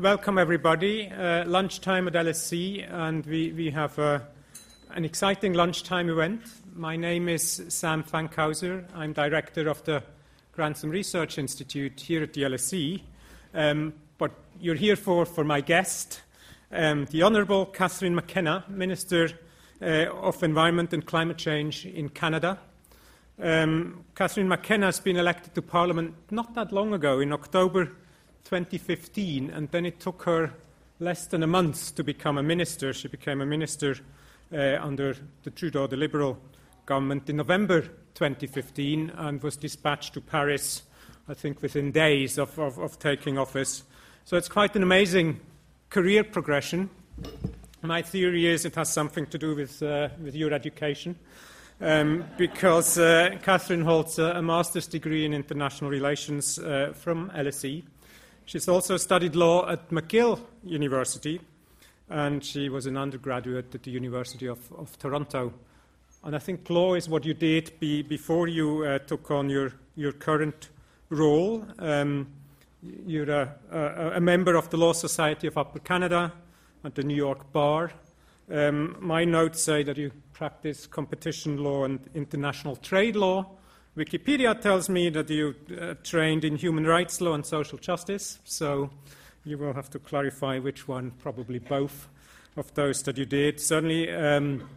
welcome everybody. Uh, lunchtime at LSE, and we, we have uh, an exciting lunchtime event. My name is Sam Fankhauser. I'm director of the Grantham Research Institute here at the LSE. Um, but you're here for, for my guest, um, the Honourable Catherine McKenna, Minister uh, of Environment and Climate Change in Canada. Um, Catherine McKenna has been elected to Parliament not that long ago, in October 2015, and then it took her less than a month to become a minister. She became a minister uh, under the Trudeau, the Liberal government, in November 2015 and was dispatched to Paris, I think, within days of, of, of taking office. So it's quite an amazing career progression. My theory is it has something to do with, uh, with your education um, because uh, Catherine holds a, a, master's degree in international relations uh, from LSE. She's also studied law at McGill University, and she was an undergraduate at the University of, of Toronto. And I think law is what you did be, before you uh, took on your, your current role. Um, you're a, a, a, member of the Law Society of Upper Canada at the New York Bar. Um, my notes say that you practice competition law and international trade law. Wikipedia tells me that you uh, trained in human rights law and social justice, so you will have to clarify which one, probably both of those that you did. Certainly, um,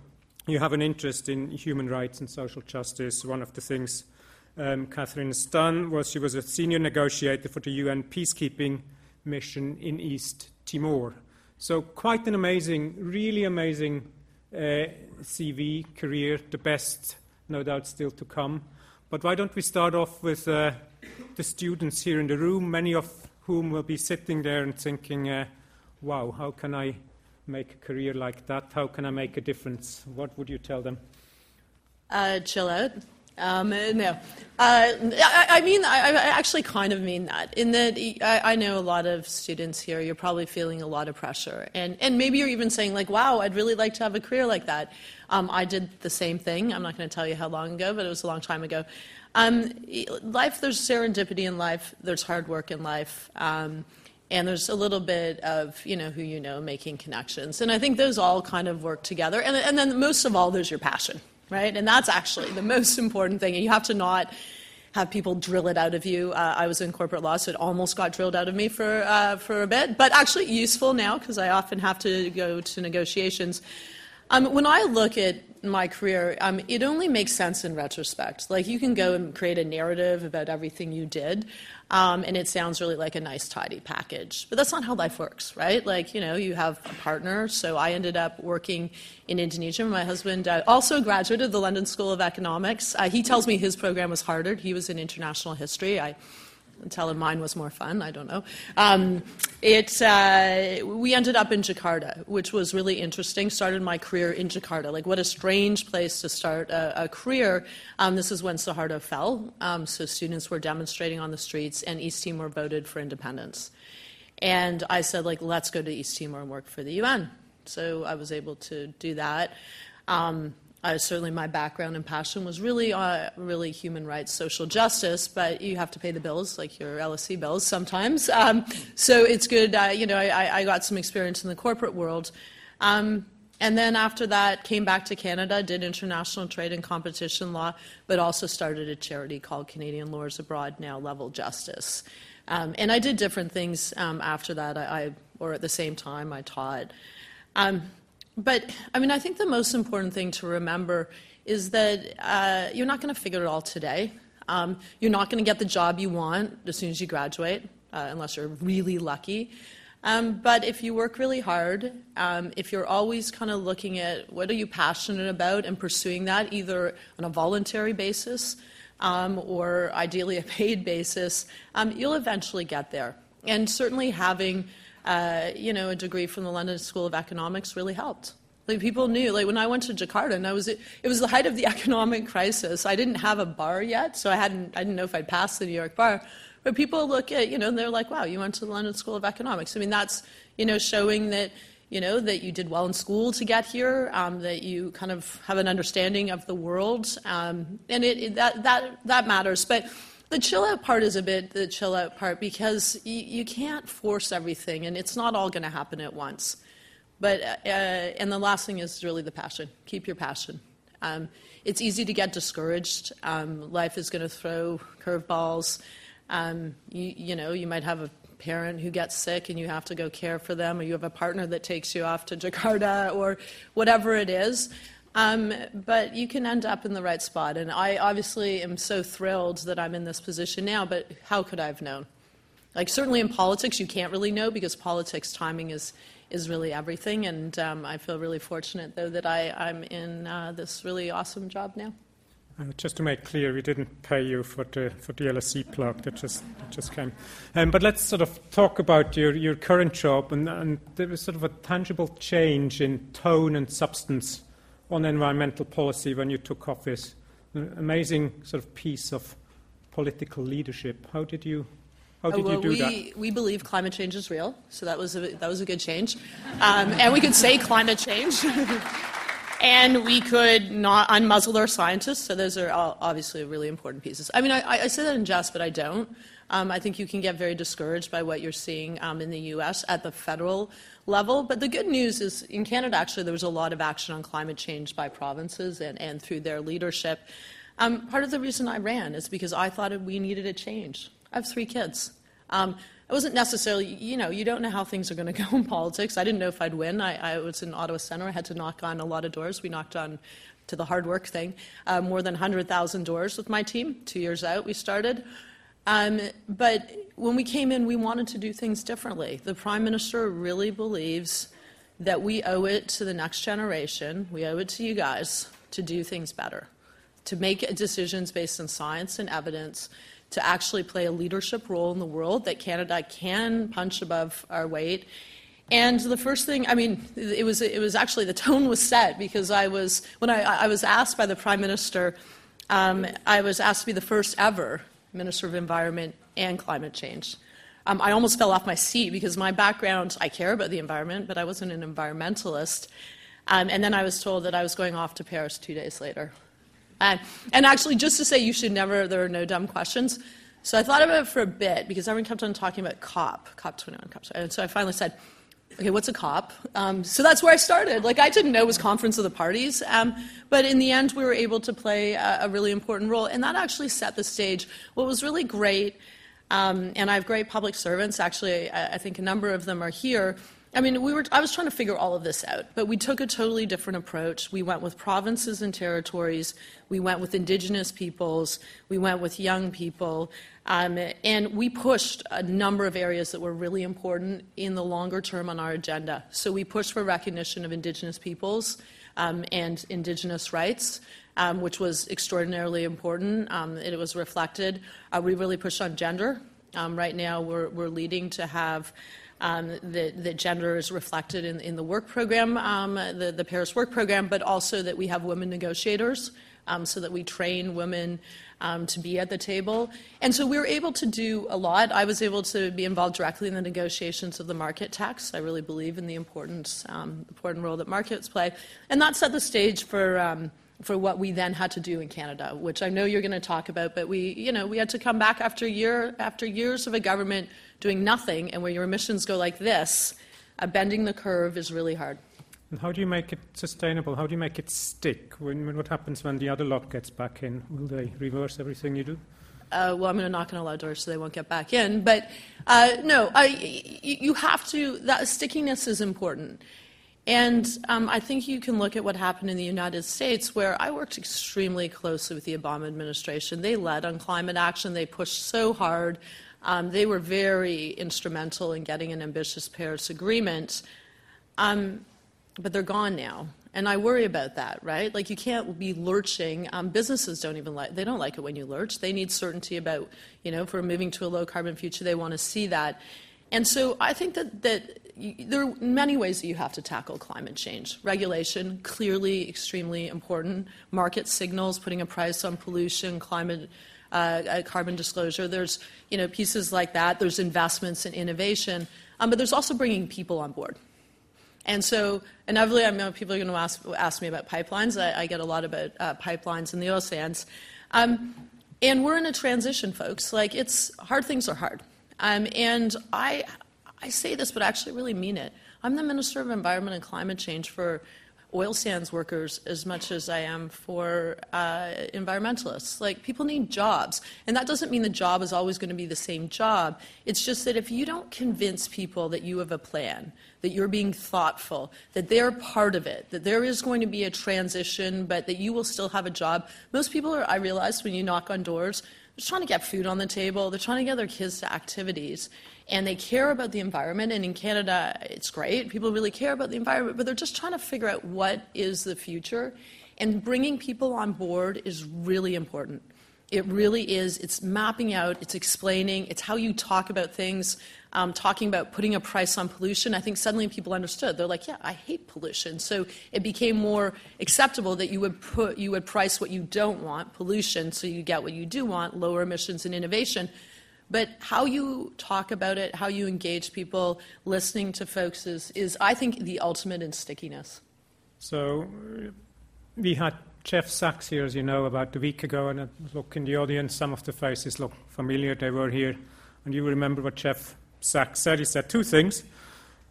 you have an interest in human rights and social justice. One of the things um, Catherine has done was she was a senior negotiator for the UN peacekeeping mission in East Timor. So, quite an amazing, really amazing uh, CV career, the best, no doubt, still to come. But why don't we start off with uh, the students here in the room, many of whom will be sitting there and thinking, uh, wow, how can I make a career like that? How can I make a difference? What would you tell them? Uh, chill out. Um, no. Uh, I, I, mean, I, I, actually kind of mean that. In that, I, I, know a lot of students here, you're probably feeling a lot of pressure. And, and maybe you're even saying, like, wow, I'd really like to have a career like that. Um, I did the same thing. I'm not going to tell you how long ago, but it was a long time ago. Um, life, there's serendipity in life, there's hard work in life. Um, and there's a little bit of you know who you know making connections and i think those all kind of work together and, and then most of all there's your passion right? And that's actually the most important thing. You have to not have people drill it out of you. Uh, I was in corporate law, so it almost got drilled out of me for, uh, for a bit, but actually useful now because I often have to go to negotiations. Um, when I look at my career, um, it only makes sense in retrospect. Like you can go and create a narrative about everything you did, um, and it sounds really like a nice, tidy package. But that's not how life works, right? Like, you know, you have a partner. So I ended up working in Indonesia. My husband uh, also graduated the London School of Economics. Uh, he tells me his program was harder. He was in international history. I tell him mine was more fun. I don't know. Um, it, uh, we ended up in Jakarta, which was really interesting. Started my career in Jakarta. Like, what a strange place to start a, a career. Um, this is when Suharto fell. Um, so students were demonstrating on the streets, and East Timor voted for independence. And I said, like, let's go to East Timor and work for the UN. So I was able to do that. Um, uh, certainly, my background and passion was really, uh, really human rights, social justice. But you have to pay the bills, like your LSE bills, sometimes. Um, so it's good. Uh, you know, I, I, got some experience in the corporate world, um, and then after that, came back to Canada, did international trade and competition law, but also started a charity called Canadian Lawyers Abroad, now Level Justice. Um, and I did different things um, after that. I, I, or at the same time, I taught. Um, but I mean, I think the most important thing to remember is that uh, you're not going to figure it all today. Um, you're not going to get the job you want as soon as you graduate, uh, unless you're really lucky. Um, but if you work really hard, um, if you're always kind of looking at what are you passionate about and pursuing that either on a voluntary basis um, or ideally a paid basis, um, you'll eventually get there. And certainly having uh, you know, a degree from the London School of Economics really helped. Like people knew, like when I went to Jakarta, and I was, it was the height of the economic crisis. I didn't have a bar yet, so I hadn't, I didn't know if I'd passed the New York bar. But people look at, you know, and they're like, wow, you went to the London School of Economics. I mean, that's, you know, showing that, you know, that you did well in school to get here, um, that you kind of have an understanding of the world, um, and it, it, that, that, that matters. But the chill out part is a bit the chill out part because you, you can't force everything, and it's not all going to happen at once. But uh, and the last thing is really the passion. Keep your passion. Um, it's easy to get discouraged. Um, life is going to throw curveballs. Um, you, you know, you might have a parent who gets sick and you have to go care for them, or you have a partner that takes you off to Jakarta, or whatever it is. Um, but you can end up in the right spot. And I obviously am so thrilled that I'm in this position now, but how could I have known? Like, certainly in politics, you can't really know because politics timing is, is really everything. And um, I feel really fortunate, though, that I, I'm in uh, this really awesome job now. Uh, just to make clear, we didn't pay you for the for the LSE plug that just that just came. Um, but let's sort of talk about your, your current job, and, and there was sort of a tangible change in tone and substance on environmental policy when you took office. An amazing sort of piece of political leadership. How did you how did well, you do we, that? We believe climate change is real, so that was a, that was a good change. Um, and we could say climate change. and we could not unmuzzle our scientists, so those are obviously really important pieces. I mean, I, I say that in jest, but I don't. Um, I think you can get very discouraged by what you're seeing um, in the U.S. at the federal level. But the good news is in Canada, actually, there was a lot of action on climate change by provinces and, and through their leadership. Um, part of the reason I ran is because I thought we needed a change. I have three kids. Um, it wasn't necessarily, you know, you don't know how things are going to go in politics. I didn't know if I'd win. I, I, was in Ottawa Centre. I had to knock on a lot of doors. We knocked on to the hard work thing, uh, more than 100,000 doors with my team. Two years out, we started. Um, but when we came in, we wanted to do things differently. The Prime Minister really believes that we owe it to the next generation, we owe it to you guys to do things better, to make decisions based on science and evidence, to actually play a leadership role in the world, that Canada can punch above our weight. And the first thing, I mean, it was, it was actually the tone was set because I was, when I, I was asked by the Prime Minister, um, I was asked to be the first ever Minister of Environment and Climate Change. Um, I almost fell off my seat because my background, I care about the environment, but I wasn't an environmentalist. Um, and then I was told that I was going off to Paris two days later. Uh, and actually, just to say you should never, there are no dumb questions. So I thought about it for a bit because everyone kept on talking about COP, COP21, COP. And so I finally said, okay, what's a COP? Um, so that's where I started. Like, I didn't know it was Conference of the Parties, um, but in the end, we were able to play a, a, really important role, and that actually set the stage. What was really great, um, and I have great public servants, actually, I, I, think a number of them are here. I mean, we were, I was trying to figure all of this out, but we took a totally different approach. We went with provinces and territories, we went with indigenous peoples, we went with young people. Um, and we pushed a number of areas that were really important in the longer term on our agenda. So we pushed for recognition of Indigenous peoples um, and Indigenous rights. Um, which was extraordinarily important. Um, it was reflected. Uh, we really pushed on gender. Um, right now, we're, we're leading to have um, that, that, gender is reflected in, in the work program, um, the, the, Paris work program, but also that we have women negotiators um, so that we train women um, to be at the table. And so we were able to do a lot. I was able to be involved directly in the negotiations of the market tax. I really believe in the important, um, important role that markets play. And that set the stage for. For what we then had to do in Canada, which I know you're going to talk about, but we, you know, we had to come back after year after years of a government doing nothing, and where your emissions go like this, uh, bending the curve is really hard. And how do you make it sustainable? How do you make it stick? When, when what happens when the other lot gets back in? Will they reverse everything you do? Uh, well, I'm going to knock on a lot of doors so they won't get back in. But uh, no, I, you have to, that stickiness is important. And um, I think you can look at what happened in the United States, where I worked extremely closely with the Obama administration. They led on climate action, they pushed so hard. Um, they were very instrumental in getting an ambitious Paris Agreement. Um, but they're gone now. And I worry about that, right? Like you can't be lurching. Um, businesses don't even like, they don't like it when you lurch. They need certainty about, you know, if we're moving to a low carbon future, they want to see that. And so I think that, that there are many ways that you have to tackle climate change. Regulation, clearly extremely important. Market signals, putting a price on pollution, climate, carbon disclosure. There's, you know, pieces like that. There's investments in innovation. Um, but there's also bringing people on board. And so, inevitably, I know people are going to ask, ask me about pipelines. I, I get a lot about uh, pipelines in the oil sands. Um, And we're in a transition, folks. Like, it's hard things are hard. Um, and I, I say this, but I actually really mean it. I'm the Minister of Environment and Climate Change for oil sands workers as much as I am for uh, environmentalists. Like, people need jobs. And that doesn't mean the job is always going to be the same job. It's just that if you don't convince people that you have a plan, that you're being thoughtful, that they're part of it, that there is going to be a transition, but that you will still have a job, most people are, I realize, when you knock on doors, they're trying to get food on the table, they're trying to get their kids to activities and they care about the environment. And in Canada, it's great. People really care about the environment, but they're just trying to figure out what is the future. And bringing people on board is really important. It really is. It's mapping out, it's explaining, it's how you talk about things, um, talking about putting a price on pollution. I think suddenly people understood. They're like, yeah, I hate pollution. So it became more acceptable that you would put, you would price what you don't want, pollution, so you get what you do want, lower emissions and innovation. But how you talk about it, how you engage people, listening to folks is, is I think, the ultimate in stickiness. So we had Jeff Sachs here, as you know, about a week ago, and I look in the audience, some of the faces look familiar. They were here. And you remember what Jeff Sachs said? He said two things.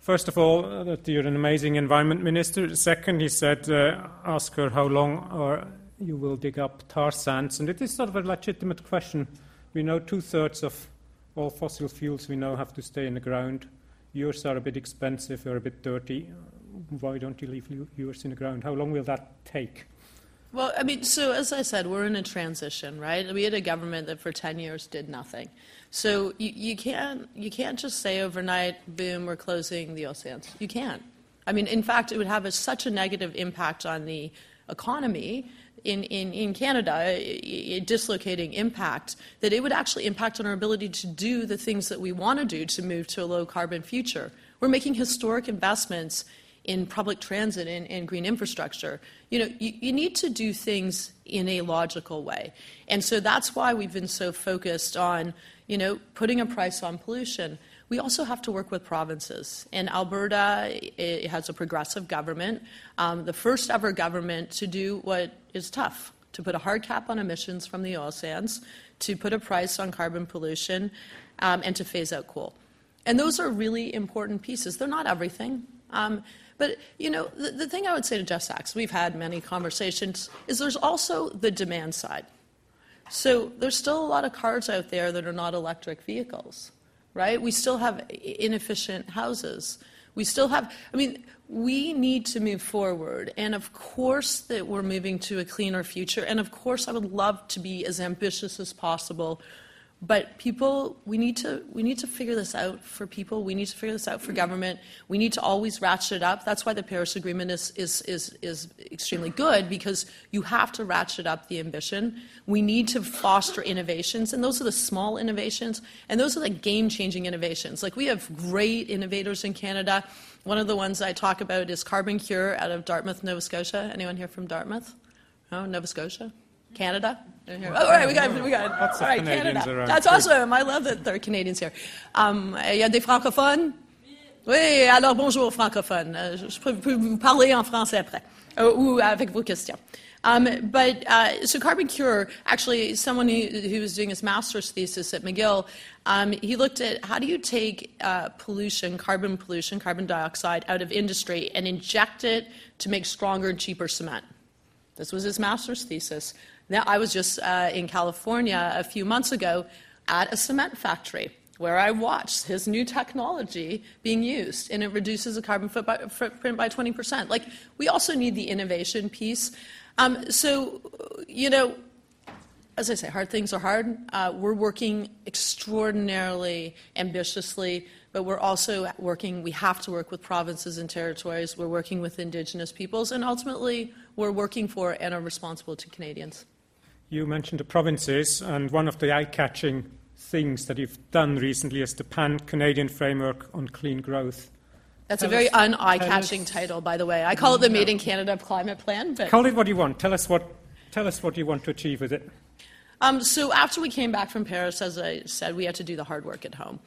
First of all, uh, that you're an amazing environment minister. Second, he said, uh, ask her how long you will dig up tar sands. And it is sort of a legitimate question. We know two thirds of all fossil fuels we know have to stay in the ground. Yours are a bit expensive they're a bit dirty. Why don't you leave yours in the ground? How long will that take? Well, I mean, so as I said, we're in a transition, right? We had a government that for 10 years did nothing. So you, you, can't, you can't just say overnight, boom, we're closing the oceans. You can't. I mean, in fact, it would have a, such a negative impact on the economy in, in, in Canada, a, a, dislocating impact, that it would actually impact on our ability to do the things that we want to do to move to a low carbon future. We're making historic investments in public transit and, and green infrastructure. You know, you, you, need to do things in a logical way. And so that's why we've been so focused on, you know, putting a price on pollution. We also have to work with provinces. And Alberta has a progressive government, um, the first ever government to do what is tough to put a hard cap on emissions from the oil sands, to put a price on carbon pollution, um, and to phase out coal. And those are really important pieces. They're not everything. Um, but, you know, the, the, thing I would say to Jeff Sachs, we've had many conversations, is there's also the demand side. So there's still a lot of cars out there that are not electric vehicles right? We still have inefficient houses. We still have, I mean, we need to move forward. And of course, that we're moving to a cleaner future. And of course, I would love to be as ambitious as possible but people, we need to we need to figure this out for people. We need to figure this out for government. We need to always ratchet it up. That's why the Paris Agreement is is is is extremely good because you have to ratchet up the ambition. We need to foster innovations, and those are the small innovations, and those are the game-changing innovations. Like we have great innovators in Canada. One of the ones I talk about is CarbonCure out of Dartmouth, Nova Scotia. Anyone here from Dartmouth? No, Nova Scotia. Canada? Oh, all right, we got, we got. Lots all right, Canada. Around. That's awesome. I love that there are Canadians here. Um, il y a des francophones? Oui, alors bonjour francophones. Euh, je peux vous parler en français après, euh, ou avec vos questions. Um, but uh, so CarbonCure, actually, someone who, who, was doing his master's thesis at McGill, um, he looked at how do you take uh, pollution, carbon pollution, carbon dioxide, out of industry and inject it to make stronger and cheaper cement. This was his master's thesis. Now, I was just uh, in California a few months ago at a cement factory where I watched his new technology being used, and it reduces the carbon footprint by 20%. Like, we also need the innovation piece. Um, so, you know, as I say, hard things are hard. Uh, we're working extraordinarily ambitiously, but we're also working, we have to work with provinces and territories. We're working with Indigenous peoples, and ultimately, we're working for and are responsible to Canadians. You mentioned the provinces, and one of the eye catching things that you've done recently is the Pan Canadian Framework on Clean Growth. That's tell a very un eye catching title, by the way. I call it the Made in Canada Climate Plan. But call it what you want. Tell us what, tell us what you want to achieve with it. Um, so after we came back from Paris, as I said, we had to do the hard work at home.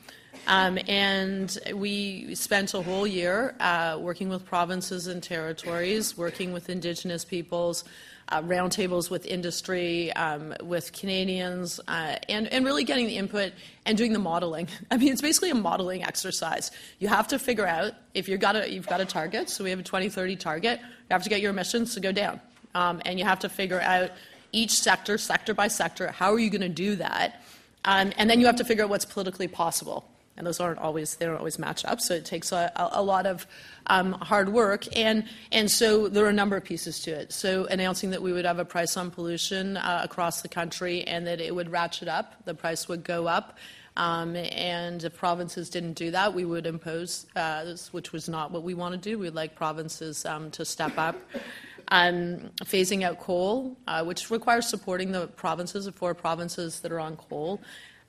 Um, and we spent a whole year uh, working with provinces and territories, working with Indigenous peoples, uh, roundtables with industry, um, with Canadians, uh, and, and really getting the input and doing the modeling. I mean, it's basically a modeling exercise. You have to figure out if you've got a, you've got a target, so we have a 2030 target, you have to get your emissions to go down. Um, and you have to figure out each sector, sector by sector, how are you going to do that? Um, and then you have to figure out what's politically possible and those aren't always they don't always match up. So it takes a, a lot of um, hard work, and and so there are a number of pieces to it. So announcing that we would have a price on pollution uh, across the country, and that it would ratchet up, the price would go up. Um, and if provinces didn't do that, we would impose, uh, which was not what we want to do. We'd like provinces um, to step up. Um, phasing out coal, uh, which requires supporting the provinces, the four provinces that are on coal.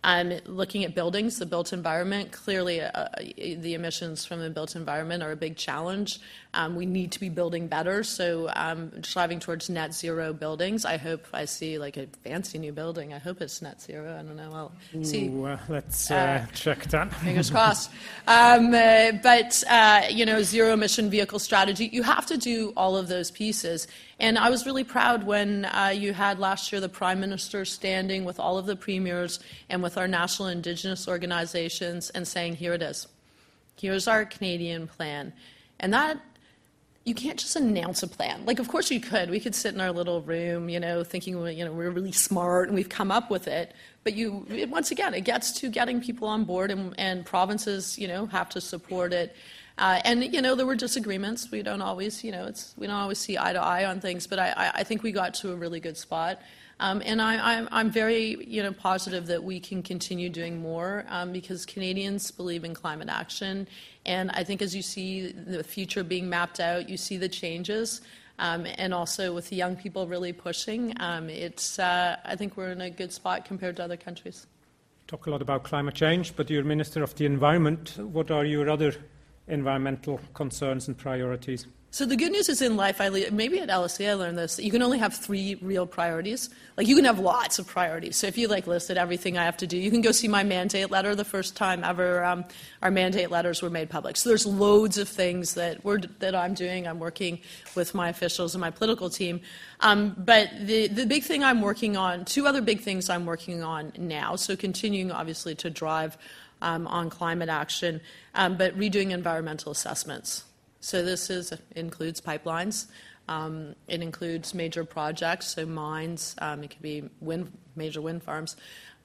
Um, looking at buildings, the built environment, clearly uh, the emissions from the built environment are a big challenge. Um, we need to be building better, so um, striving towards net zero buildings. I hope I see like a fancy new building. I hope it's net zero. I don't know. I'll see. Ooh, uh, let's uh, uh check that. Fingers crossed. Um, uh, but uh, you know, zero emission vehicle strategy. You have to do all of those pieces. And I was really proud when uh, you had last year the Prime Minister standing with all of the premiers and with our national Indigenous organizations and saying, here it is. Here's our Canadian plan. And that you can't just announce a plan. Like, of course you could. We could sit in our little room, you know, thinking, you know, we're really smart and we've come up with it. But you, it, once again, it gets to getting people on board, and, and provinces, you know, have to support it. Uh, and you know there were disagreements. We don't always, you know, it's we don't always see eye to eye on things. But I, I think we got to a really good spot. Um, and I, am very you know, positive that we can continue doing more um, because Canadians believe in climate action. And I think as you see the future being mapped out, you see the changes. Um, and also with the young people really pushing, um, it's, uh, I think we're in a good spot compared to other countries. Talk a lot about climate change, but you're Minister of the Environment. What are your other environmental concerns and priorities? So the good news is in life, I maybe at LSE I learned this. You can only have three real priorities. Like you can have lots of priorities. So if you like listed everything I have to do, you can go see my mandate letter. The first time ever um, our mandate letters were made public. So there's loads of things that we're that I'm doing. I'm working with my officials and my political team. Um, but the the big thing I'm working on, two other big things I'm working on now. So continuing obviously to drive um, on climate action, um, but redoing environmental assessments. So this is, includes pipelines. Um, it includes major projects, so mines. Um, it could be wind, major wind farms,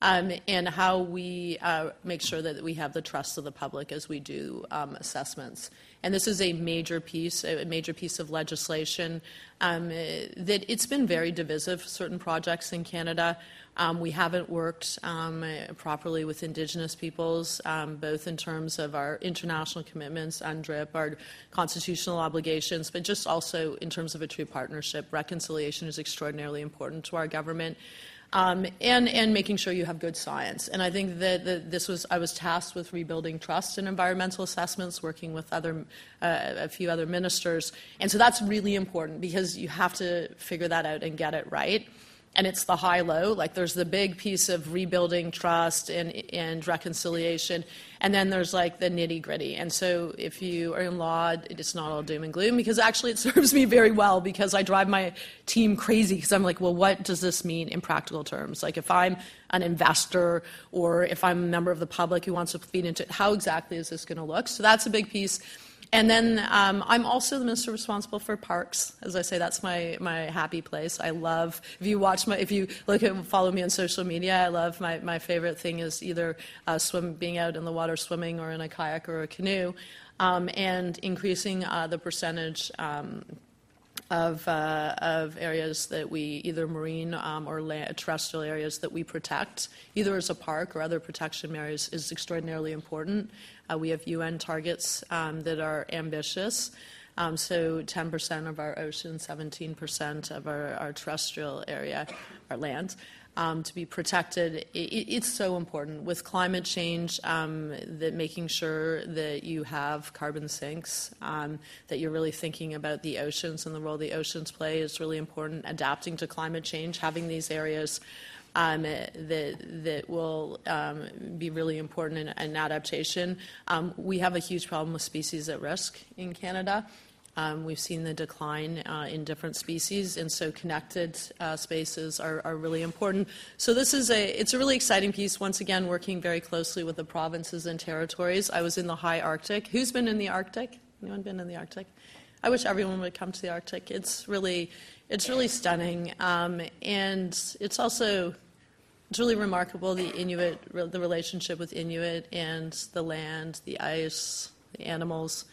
um, and how we uh, make sure that we have the trust of the public as we do um, assessments. And this is a major piece, a major piece of legislation that it's been very divisive. Certain projects in Canada. Um, we haven't worked um, properly with Indigenous peoples, um, both in terms of our international commitments, UNDRIP, our constitutional obligations, but just also in terms of a true partnership. Reconciliation is extraordinarily important to our government. Um, and, and making sure you have good science. And I think that, that, this was, I was tasked with rebuilding trust in environmental assessments, working with other, uh, a few other ministers. And so that's really important because you have to figure that out and get it right and it's the high low. Like there's the big piece of rebuilding trust and, and reconciliation, and then there's like the nitty gritty. And so if you are in law, it's not all doom and gloom because actually it serves me very well because I drive my team crazy because I'm like, well, what does this mean in practical terms? Like if I'm an investor or if I'm a member of the public who wants to feed into it, how exactly is this going to look? So that's a big piece. And then um, I'm also the minister responsible for parks. As I say, that's my, my happy place. I love, if you watch my, if you look at, follow me on social media, I love my, my favorite thing is either uh, swim, being out in the water swimming or in a kayak or a canoe, um, and increasing uh, the percentage um, of, uh, of areas that we, either marine um, or land, terrestrial areas that we protect, either as a park or other protection areas, is extraordinarily important. Uh, we have UN targets um, that are ambitious. Um, so 10% of our ocean, 17% of our, our terrestrial area, our land, um, to be protected. It, it's so important with climate change um, that making sure that you have carbon sinks, um, that you're really thinking about the oceans and the role the oceans play is really important. Adapting to climate change, having these areas um, that, that will um, be really important in, in adaptation. Um, we have a huge problem with species at risk in Canada. Um, we've seen the decline uh, in different species, and so connected uh, spaces are, are, really important. So this is a it's a really exciting piece. Once again, working very closely with the provinces and territories. I was in the high Arctic. Who's been in the Arctic? Anyone been in the Arctic? I wish everyone would come to the Arctic. It's really it's really stunning, um, and it's also it's really remarkable the Inuit the relationship with Inuit and the land, the ice, the animals.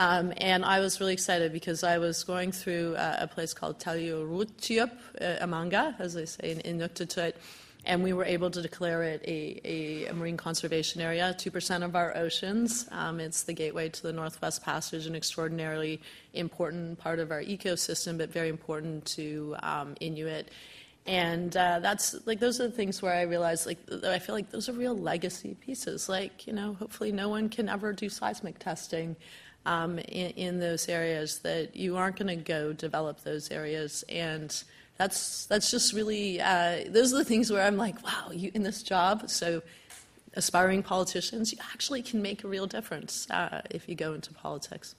Um, and I was really excited because I was going through uh, a place called Tallurutiup, uh, Imanga, as they say in Inuktitut, and we were able to declare it a, a, marine conservation area, 2% of our oceans. Um, it's the gateway to the Northwest Passage, an extraordinarily important part of our ecosystem, but very important to um, Inuit. And uh, that's like those are the things where I realize like I feel like those are real legacy pieces. Like you know, hopefully no one can ever do seismic testing um, in, in, those areas, that you aren't going to go develop those areas. And that's, that's just really, uh, those are the things where I'm like, wow, you in this job, so aspiring politicians, you actually can make a real difference uh, if you go into politics.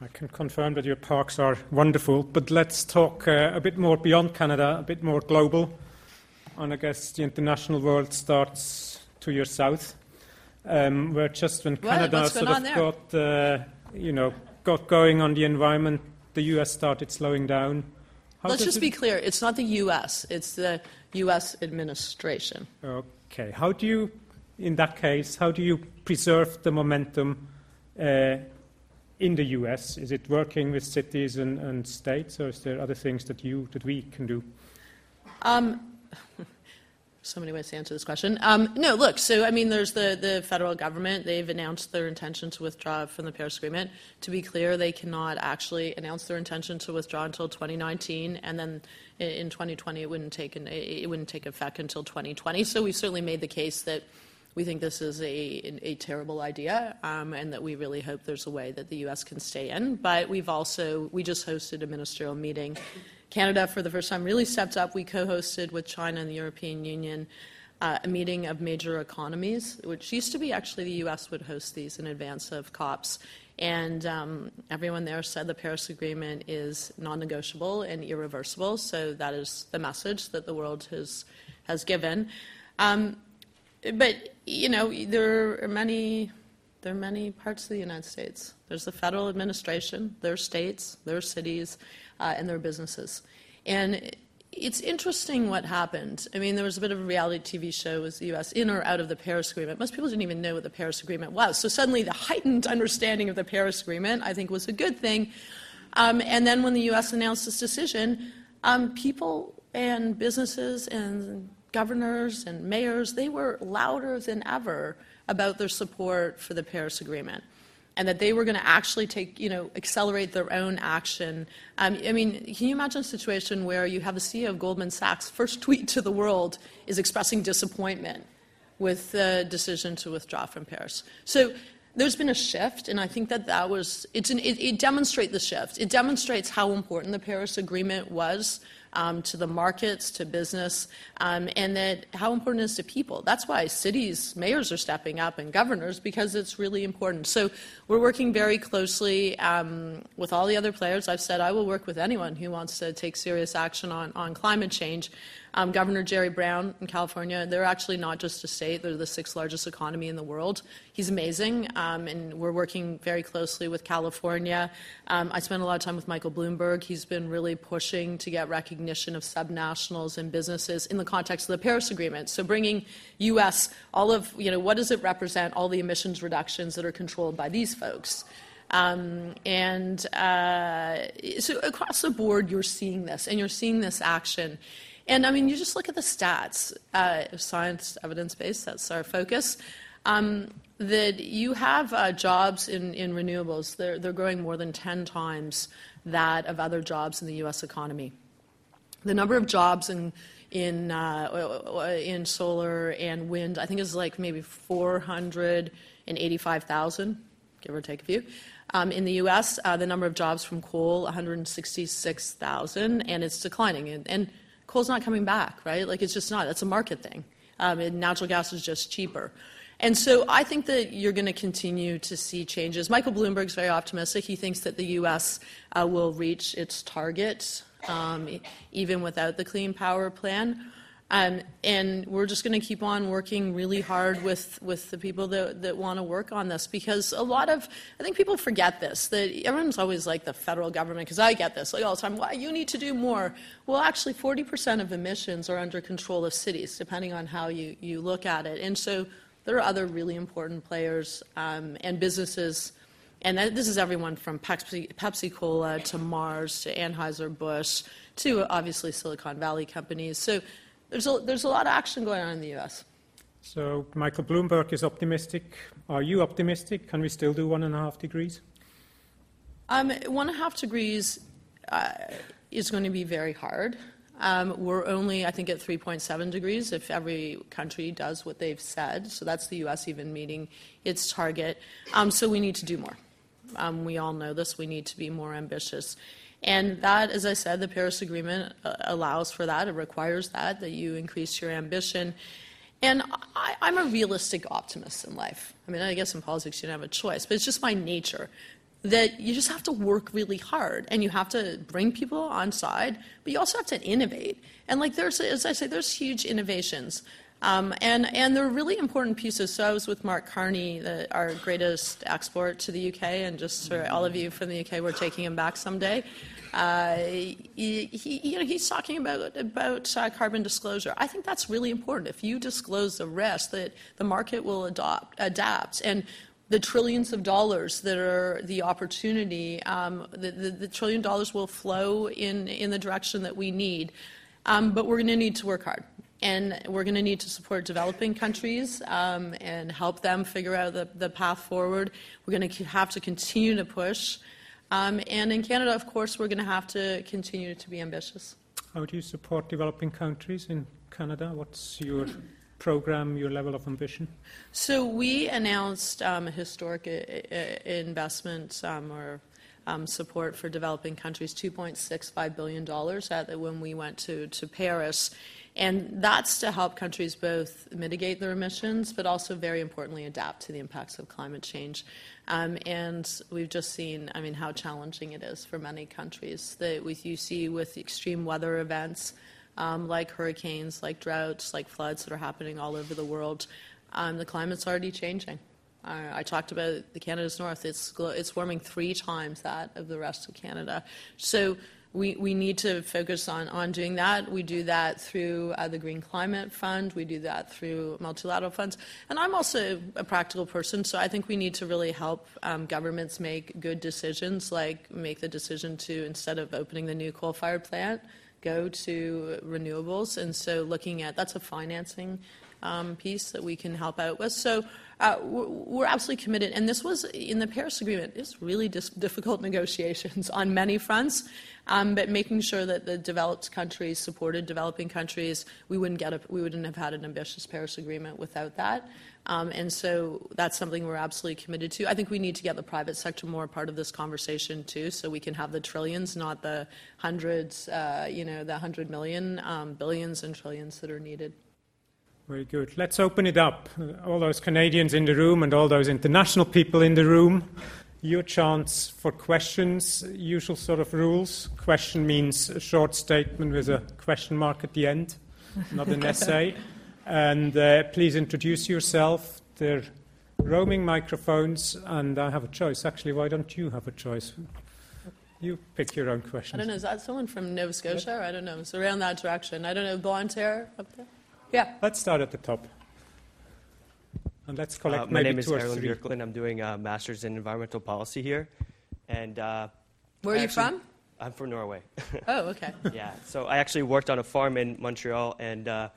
I can confirm that your parks are wonderful, but let's talk uh, a bit more beyond Canada, a bit more global. And I guess the international world starts to your south, um, where just when Canada sort of got uh, you know, got going on the environment, the U.S. started slowing down. How Let's just it... be clear. It's not the U.S. It's the U.S. administration. Okay. How do you, in that case, how do you preserve the momentum uh, in the U.S.? Is it working with cities and, and, states, or is there other things that you that we can do? Um, so many ways to answer this question. Um, no, look, so I mean, there's the, the federal government. They've announced their intention to withdraw from the Paris Agreement. To be clear, they cannot actually announce their intention to withdraw until 2019, and then in 2020 it wouldn't take an, it wouldn't take effect until 2020. So we've certainly made the case that we think this is a, a terrible idea, um, and that we really hope there's a way that the U.S. can stay in. But we've also we just hosted a ministerial meeting Canada, for the first time, really stepped up. We co hosted with China and the European Union uh, a meeting of major economies, which used to be actually the US would host these in advance of COPs. And um, everyone there said the Paris Agreement is non negotiable and irreversible. So that is the message that the world has, has given. Um, but, you know, there are many. There are many parts of the United States. There's the federal administration, there are states, there are cities, uh, and their businesses. And it's interesting what happened. I mean, there was a bit of a reality TV show was the U.S. in or out of the Paris Agreement. Most people didn't even know what the Paris Agreement was. So suddenly, the heightened understanding of the Paris Agreement, I think, was a good thing. Um, and then when the U.S. announced this decision, um, people and businesses and governors and mayors, they were louder than ever about their support for the Paris Agreement and that they were going to actually take, you know, accelerate their own action. Um, I mean, can you imagine a situation where you have the CEO of Goldman Sachs' first tweet to the world is expressing disappointment with the decision to withdraw from Paris? So there's been a shift, and I think that that was an, it, it demonstrates the shift. It demonstrates how important the Paris Agreement was um, to the markets, to business, um, and that how important it is to people. That's why cities, mayors are stepping up and governors because it's really important. So we're working very closely um, with all the other players. I've said I will work with anyone who wants to take serious action on, on climate change. Um, Governor Jerry Brown in California, they're actually not just a state, they're the sixth largest economy in the world. He's amazing, um, and we're working very closely with California. Um, I spent a lot of time with Michael Bloomberg. He's been really pushing to get recognition of subnationals and businesses in the context of the Paris Agreement. So bringing U.S., all of, you know, what does it represent, all the emissions reductions that are controlled by these folks? Um, and uh, so across the board, you're seeing this, and you're seeing this action. And I mean, you just look at the stats, uh, science, evidence based, that's our focus. Um, that you have uh, jobs in, in renewables, they're, they're growing more than 10 times that of other jobs in the US economy. The number of jobs in, in, uh, in solar and wind, I think is like maybe 485,000, give or take a few. Um, in the US, uh, the number of jobs from coal, 166,000, and it's declining. And, and coal's not coming back, right? Like it's just not. It's a market thing. Um, and natural gas is just cheaper. And so I think that you're going to continue to see changes. Michael Bloomberg's very optimistic. He thinks that the U.S. Uh, will reach its target um, even without the Clean Power Plan. Um, and we're just going to keep on working really hard with, with the people that, that want to work on this because a lot of, I think people forget this, that everyone's always like the federal government, because I get this like all the time, why you need to do more. Well, actually, 40% of emissions are under control of cities, depending on how you, you look at it. And so there are other really important players um, and businesses. And this is everyone from Pepsi, Pepsi Cola to Mars to Anheuser-Busch to obviously Silicon Valley companies. So there's a, there's a lot of action going on in the US. So Michael Bloomberg is optimistic. Are you optimistic? Can we still do one and a half degrees? Um, one and a half degrees uh, is going to be very hard. Um, we're only, I think, at 3.7 degrees if every country does what they've said. So that's the U.S. even meeting its target. Um, so we need to do more. Um, we all know this. We need to be more ambitious. And that, as I said, the Paris Agreement uh, allows for that. It requires that, that you increase your ambition. And I, am a realistic optimist in life. I mean, I guess in politics you don't have a choice, but it's just my nature that you just have to work really hard and you have to bring people on side, but you also have to innovate. And like there's, as I say, there's huge innovations. Um, and, and they're really important pieces. So I was with Mark Carney, the, our greatest export to the UK, and just for all of you from the UK, we're taking him back someday. Uh, he, he, you know, he's talking about, about uh, carbon disclosure. I think that's really important. If you disclose the risk, that the market will adopt, adapt. And the trillions of dollars that are the opportunity, um, the, the, the, trillion dollars will flow in, in the direction that we need. Um, but we're going to need to work hard. And we're going to need to support developing countries um, and help them figure out the, the path forward. We're going to have to continue to push. Um, and in Canada, of course, we're going to have to continue to be ambitious. How do you support developing countries in Canada? What's your program, your level of ambition? So we announced um, a historic uh, uh, investment um, or um, support for developing countries, $2.65 billion at, when we went to, to Paris. And that's to help countries both mitigate their emissions, but also, very importantly, adapt to the impacts of climate change. Um, and we've just seen, I mean, how challenging it is for many countries. That you see with extreme weather events um, like hurricanes, like droughts, like floods that are happening all over the world, um, the climate's already changing. Uh, I talked about the Canada's north. It's, it's warming three times that of the rest of Canada. So we, we need to focus on, on doing that. We do that through uh, the Green Climate Fund. We do that through multilateral funds. And I'm also a practical person, so I think we need to really help um, governments make good decisions, like make the decision to, instead of opening the new coal fired plant, go to renewables. And so looking at that's a financing um, piece that we can help out with. So uh, we're absolutely committed. And this was in the Paris Agreement. It's really dis- difficult negotiations on many fronts, um, but making sure that the developed countries supported developing countries. We wouldn't get a, we wouldn't have had an ambitious Paris Agreement without that. Um, and so that's something we're absolutely committed to. I think we need to get the private sector more part of this conversation too, so we can have the trillions, not the hundreds, uh, you know, the hundred million, um, billions, and trillions that are needed. Very good. Let's open it up. All those Canadians in the room and all those international people in the room. Your chance for questions. Usual sort of rules. Question means a short statement with a question mark at the end, not an essay. And uh, please introduce yourself. They're roaming microphones, and I have a choice. Actually, why don't you have a choice? You pick your own question. I don't know. Is that someone from Nova Scotia? I don't know. It's around that direction. I don't know. Blonde hair up there? Yeah. Let's start at the top. And let's collect uh, my maybe name is two or Aaron three. Björklund. I'm doing a master's in environmental policy here. And uh, where are you actually, from? I'm from Norway. oh, okay. yeah. So I actually worked on a farm in Montreal, and uh,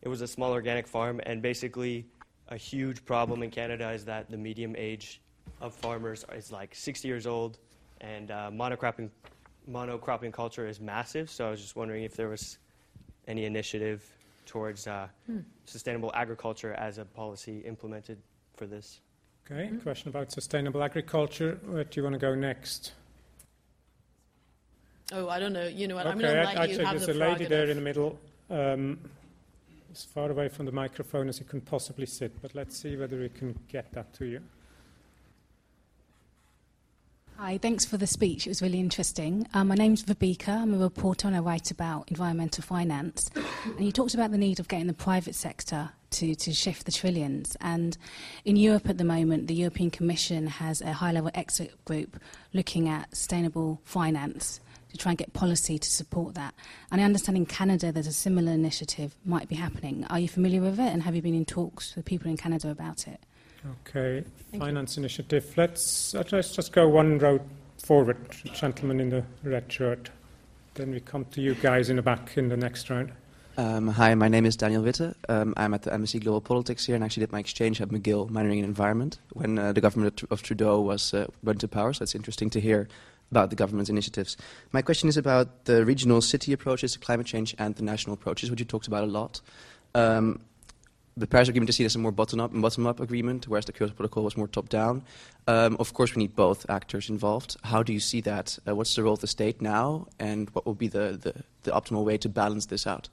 it was a small organic farm. And basically, a huge problem in Canada is that the medium age of farmers is like 60 years old, and uh, monocropping monocropping culture is massive. So I was just wondering if there was any initiative towards uh, hmm. sustainable agriculture as a policy implemented for this. Okay, mm-hmm. question about sustainable agriculture. Where do you want to go next? Oh, I don't know. You know what? I'm Okay, going to ac- let actually, you have there's the a lady there in the middle, um, as far away from the microphone as you can possibly sit, but let's see whether we can get that to you. Hi, thanks for the speech. It was really interesting. Um, my name's Vibeka. I'm a reporter and I write about environmental finance. And you talked about the need of getting the private sector to, to shift the trillions. And in Europe at the moment, the European Commission has a high level expert group looking at sustainable finance to try and get policy to support that. And I understand in Canada there's a similar initiative might be happening. Are you familiar with it and have you been in talks with people in Canada about it? Okay, you. finance initiative. Let's, uh, let's just go one row forward, gentleman in the red shirt. Then we come to you guys in the back in the next round. Um, hi, my name is Daniel Witte. Um, I'm at the MSc Global Politics here and actually did my exchange at McGill, minoring in environment, when uh, the government of, of Trudeau was uh, went to power. So it's interesting to hear about the government's initiatives. My question is about the regional city approaches to climate change and the national approaches, which you talked about a lot. Um, the Paris Agreement is seen as a more bottom-up bottom-up agreement, whereas the Kyoto Protocol was more top-down. Um, of course, we need both actors involved. How do you see that? Uh, what's the role of the state now, and what will be the, the, the optimal way to balance this out?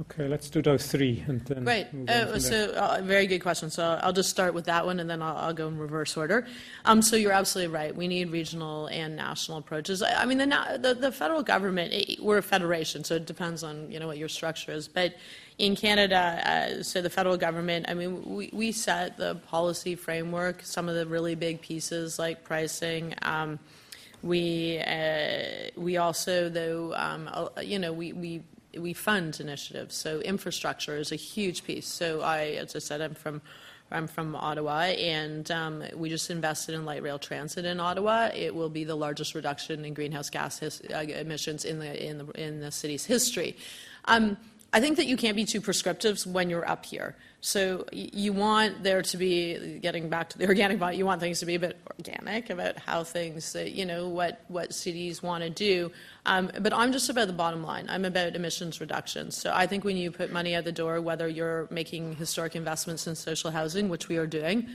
Okay, let's do those three and then. Great. Uh, so, uh, very good question. So, I'll just start with that one, and then I'll, I'll go in reverse order. Um, so, you're absolutely right. We need regional and national approaches. I, I mean, the, the the federal government. It, we're a federation, so it depends on you know what your structure is. But in Canada, uh, so the federal government. I mean, we, we set the policy framework. Some of the really big pieces like pricing. Um, we uh, we also though um, uh, you know we we we fund initiatives. So infrastructure is a huge piece. So I, as I said, I'm from I'm from Ottawa, and um, we just invested in light rail transit in Ottawa. It will be the largest reduction in greenhouse gas his, uh, emissions in the in the in the city's history. Um, I think that you can't be too prescriptive when you're up here. So you want there to be, getting back to the organic body, you want things to be a bit organic about how things, uh, you know, what, what cities want to do. Um, but I'm just about the bottom line. I'm about emissions reductions. So I think when you put money out the door, whether you're making historic investments in social housing, which we are doing,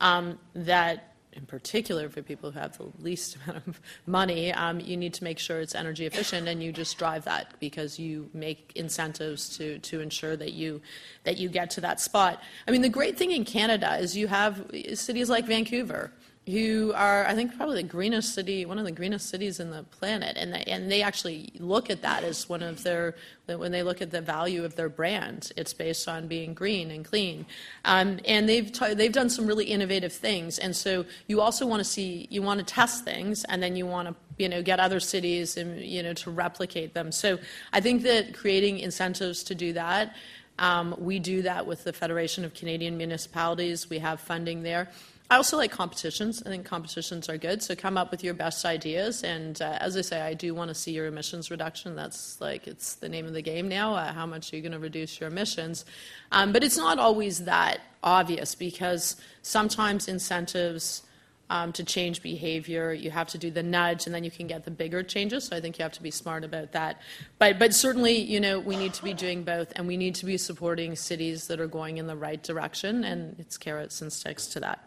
um, that in particular for people who have the least amount of money, um, you need to make sure it's energy efficient, and you just drive that because you make incentives to to ensure that you that you get to that spot. I mean, the great thing in Canada is you have cities like Vancouver who are, I think, probably the greenest city, one of the greenest cities in the planet, and they, and they actually look at that as one of their, when they look at the value of their brand, it's based on being green and clean, um, and they've t- they've done some really innovative things, and so you also want to see, you want to test things, and then you want to you know get other cities and you know to replicate them. So I think that creating incentives to do that. Um, we do that with the Federation of Canadian Municipalities. We have funding there. I also like competitions. I think competitions are good. So come up with your best ideas. And uh, as I say, I do want to see your emissions reduction. That's like it's the name of the game now. Uh, how much are you going to reduce your emissions? Um, but it's not always that obvious because sometimes incentives. Um, to change behavior, you have to do the nudge, and then you can get the bigger changes. So I think you have to be smart about that. But but certainly, you know, we need to be doing both, and we need to be supporting cities that are going in the right direction, and it's carrots and sticks to that.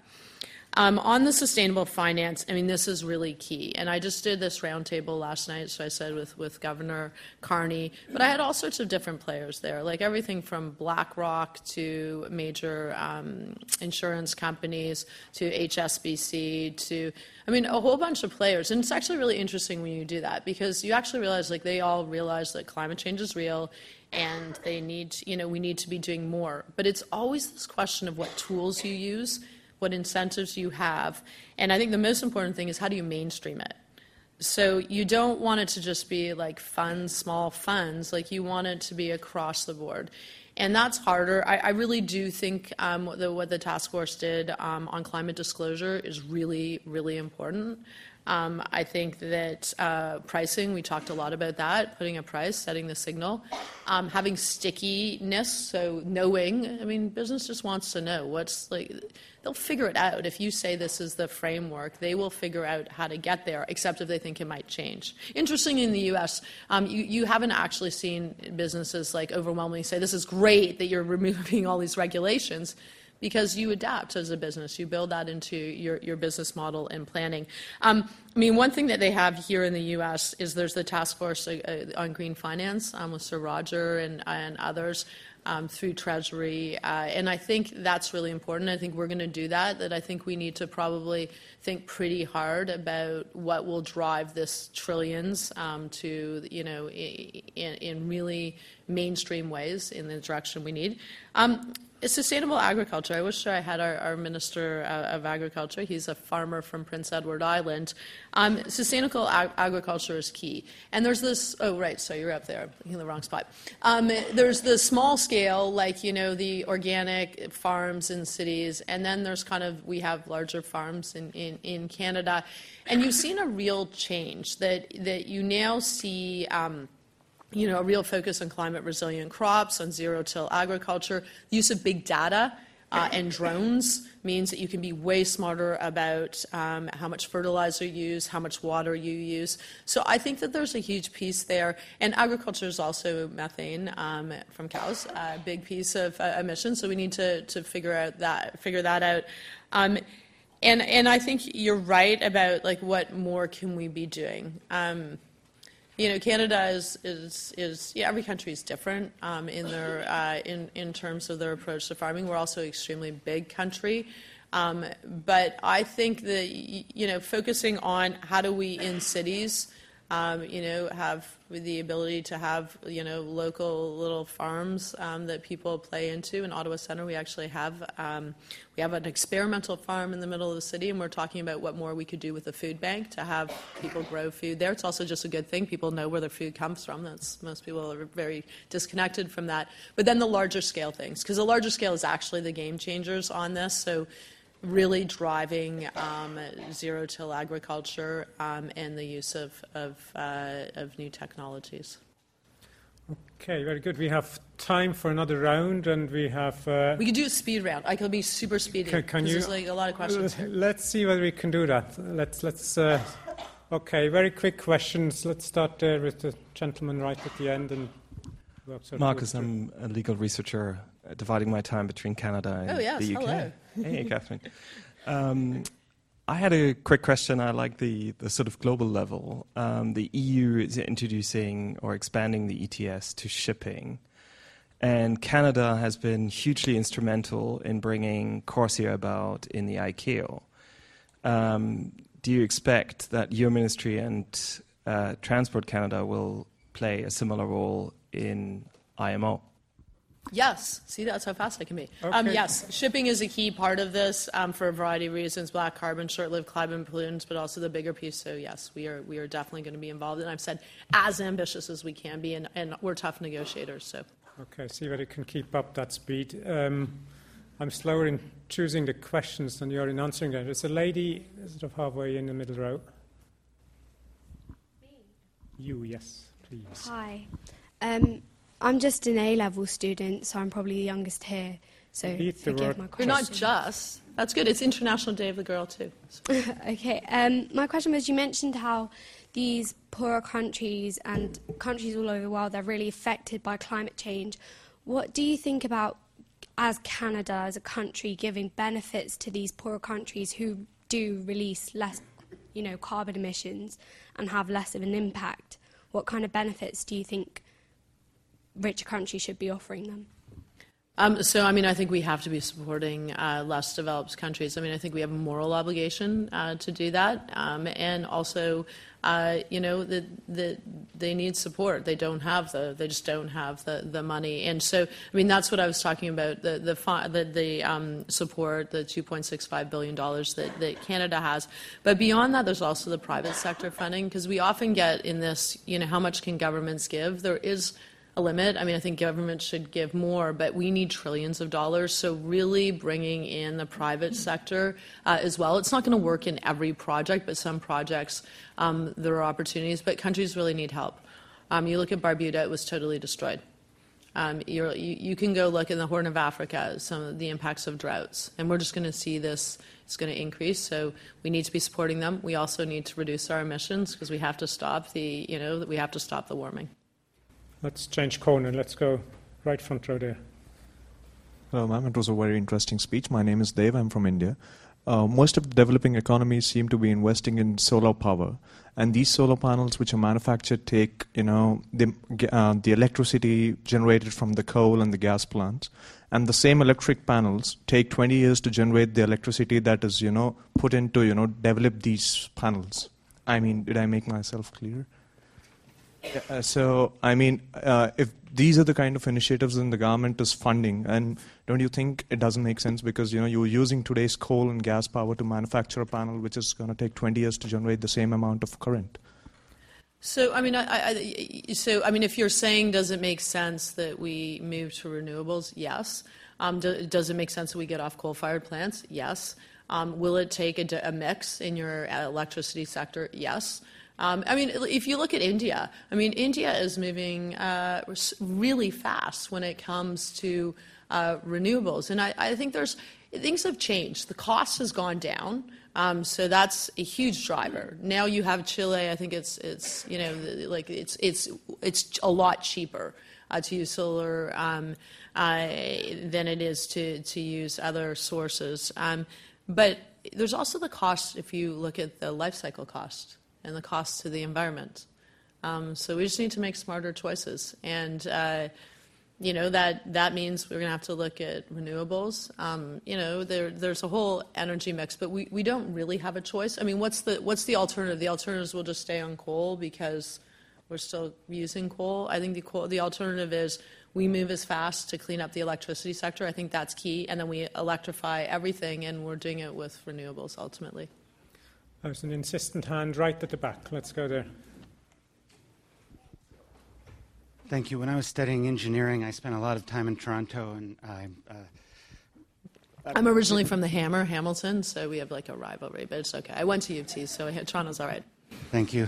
Um, on the sustainable finance, I mean, this is really key. And I just did this roundtable last night, so I said with, with Governor Carney, but I had all sorts of different players there, like everything from BlackRock to major um, insurance companies to HSBC to, I mean, a whole bunch of players. And it's actually really interesting when you do that because you actually realize, like, they all realize that climate change is real and they need, you know, we need to be doing more. But it's always this question of what tools you use what incentives you have. And I think the most important thing is how do you mainstream it? So you don't want it to just be like funds, small funds, like you want it to be across the board. And that's harder. I, I really do think um, what, the, what the task force did um, on climate disclosure is really, really important. Um, I think that uh, pricing, we talked a lot about that, putting a price, setting the signal, um, having stickiness, so knowing. I mean, business just wants to know what's like, they'll figure it out. If you say this is the framework, they will figure out how to get there, except if they think it might change. Interesting in the US, um, you haven't actually seen businesses like overwhelmingly say, this is great that you're removing all these regulations because you adapt as a business. You build that into your, your business model and planning. Um, I mean, one thing that they have here in the U.S. is there's the task force uh, on green finance um, with Sir Roger and, and others um, through Treasury. Uh, and I think that's really important. I think we're going to do that. That I think we need to probably think pretty hard about what will drive this trillions um, to, you know, in, in, really mainstream ways in the direction we need. Um, sustainable agriculture. I wish I had our, our Minister of Agriculture. He's a farmer from Prince Edward Island. Um, sustainable ag- agriculture is key. And there's this, oh, right, so you're up there, in the wrong spot. Um, there's the small scale, like, you know, the organic farms in cities, and then there's kind of, we have larger farms in, in, in Canada. And you've seen a real change that, that you now see. Um, you know, a real focus on climate resilient crops, on zero till agriculture. The use of big data uh, and drones means that you can be way smarter about um, how much fertilizer you use, how much water you use. So I think that there's a huge piece there. And agriculture is also methane um, from cows, a big piece of uh, emissions. So we need to, to figure out that figure that out. Um, and and I think you're right about like what more can we be doing. You know, Canada is, is, is yeah, every country is different um, in, their, uh, in, in terms of their approach to farming. We're also an extremely big country. Um, but I think that, you know, focusing on how do we in cities um, you know, have the ability to have, you know, local little farms um, that people play into. In Ottawa Centre, we actually have um, we have an experimental farm in the middle of the city, and we're talking about what more we could do with the food bank to have people grow food there. It's also just a good thing; people know where their food comes from. That's most people are very disconnected from that. But then the larger scale things, because the larger scale is actually the game changers on this. So really driving um, zero till agriculture um, and the use of, of, uh, of, new technologies. Okay, very good. We have time for another round, and we have. Uh, we could do a speed round. I could be super speedy. Can, can you? There's like a lot of questions. Here. Let's see whether we can do that. Let's let's. Uh, okay, very quick questions. Let's start there with the gentleman right at the end and. Marcus, I'm a legal researcher uh, dividing my time between Canada and oh, yes. the UK. Hello. hey, Catherine. Um, I had a quick question. I like the, the sort of global level. Um, the EU is introducing or expanding the ETS to shipping. And Canada has been hugely instrumental in bringing CORSIA about in the ICAO. Um, do you expect that your ministry and uh, Transport Canada will play a similar role in IMO? Yes. See, that's how fast I can be. Um, okay. Um, yes, shipping is a key part of this um, for a variety of reasons: black carbon, short-lived climate pollutants, but also the bigger piece. So yes, we are we are definitely going to be involved, and I've said as ambitious as we can be, and, and we're tough negotiators. So. Okay. See whether you can keep up that speed. Um, I'm slower in choosing the questions than you are in answering them. There's a lady sort of halfway in the middle row. Me. You, yes, please. Hi. I'm just an A level student, so I'm probably the youngest here. So forgive my question. You're not just. That's good. It's International Day of the Girl too. okay. Um, my question was: you mentioned how these poorer countries and countries all over the world are really affected by climate change. What do you think about as Canada, as a country, giving benefits to these poorer countries who do release less, you know, carbon emissions and have less of an impact? What kind of benefits do you think richer countries should be offering them? Um, so, I mean, I think we have to be supporting uh, less developed countries. I mean, I think we have a moral obligation uh, to do that, um, and also, uh, you know, that the, they need support. They don't have the, they just don't have the, the money. And so, I mean, that's what I was talking about the the the, the um, support, the 2.65 billion dollars that, that Canada has. But beyond that, there's also the private sector funding because we often get in this, you know, how much can governments give? There is a limit. I mean, I think government should give more, but we need trillions of dollars. So, really bringing in the private sector uh, as well. It's not going to work in every project, but some projects um, there are opportunities. But countries really need help. Um, you look at Barbuda; it was totally destroyed. Um, you, you can go look in the Horn of Africa, some of the impacts of droughts, and we're just going to see this. It's going to increase, so we need to be supporting them. We also need to reduce our emissions because we have to stop the, you know, we have to stop the warming. Let's change corner. Let's go right front row there. Hello, ma'am. It was a very interesting speech. My name is Dev. I'm from India. Uh, most of the developing economies seem to be investing in solar power, and these solar panels, which are manufactured, take you know the uh, the electricity generated from the coal and the gas plants, and the same electric panels take 20 years to generate the electricity that is you know put into you know develop these panels. I mean, did I make myself clear? Uh, so, I mean, uh, if these are the kind of initiatives that the government is funding, and don't you think it doesn't make sense because you know you're using today's coal and gas power to manufacture a panel which is going to take 20 years to generate the same amount of current? So, I mean, I, I, so I mean, if you're saying does it make sense that we move to renewables? Yes. Um, do, does it make sense that we get off coal-fired plants? Yes. Um, will it take a, a, mix in your electricity sector? Yes. Um, I mean, if you look at India, I mean, India is moving uh, really fast when it comes to uh, renewables, and I, I, think there's things have changed. The cost has gone down, um, so that's a huge driver. Now you have Chile. I think it's it's you know like it's it's it's a lot cheaper uh, to use solar um, uh, than it is to to use other sources. Um, but there's also the cost if you look at the life cycle cost and the cost to the environment. Um, so we just need to make smarter choices, and uh, you know that that means we're going to have to look at renewables. Um, you know, there, there's a whole energy mix, but we, we don't really have a choice. I mean, what's the what's the alternative? The alternatives will just stay on coal because we're still using coal. I think the coal, the alternative is we move as fast to clean up the electricity sector. I think that's key, and then we electrify everything, and we're doing it with renewables ultimately. There's an insistent hand right at the back. Let's go there. Thank you. When I was studying engineering, I spent a lot of time in Toronto, and I. Uh, I'm originally from the Hammer, Hamilton, so we have like a rivalry, but it's okay. I went to UT, so I, Toronto's all right. Thank you.